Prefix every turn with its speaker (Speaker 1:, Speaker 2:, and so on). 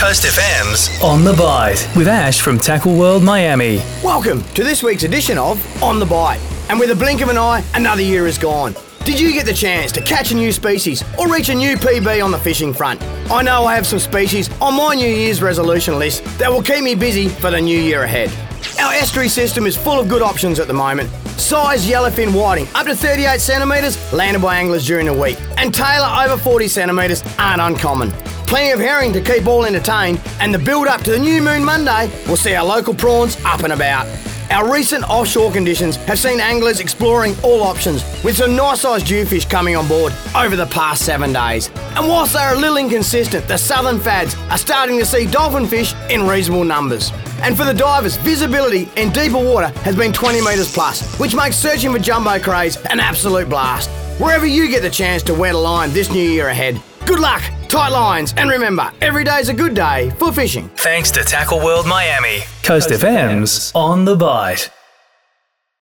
Speaker 1: Coast FM's
Speaker 2: On the Bite with Ash from Tackle World Miami.
Speaker 3: Welcome to this week's edition of On the Bite. And with a blink of an eye, another year is gone. Did you get the chance to catch a new species or reach a new PB on the fishing front? I know I have some species on my New Year's resolution list that will keep me busy for the new year ahead. Our estuary system is full of good options at the moment. Size yellowfin whiting up to 38 centimetres landed by anglers during the week, and tailor over 40 centimetres aren't uncommon. Plenty of herring to keep all entertained, and the build up to the new moon Monday will see our local prawns up and about. Our recent offshore conditions have seen anglers exploring all options, with some nice sized jewfish coming on board over the past seven days. And whilst they're a little inconsistent, the southern fads are starting to see dolphin fish in reasonable numbers. And for the divers, visibility in deeper water has been 20 metres plus, which makes searching for jumbo crays an absolute blast. Wherever you get the chance to wet a line this new year ahead, good luck, tight lines, and remember, every day's a good day for fishing.
Speaker 1: thanks to Tackle World Miami.
Speaker 2: Coast FM's On the Bite.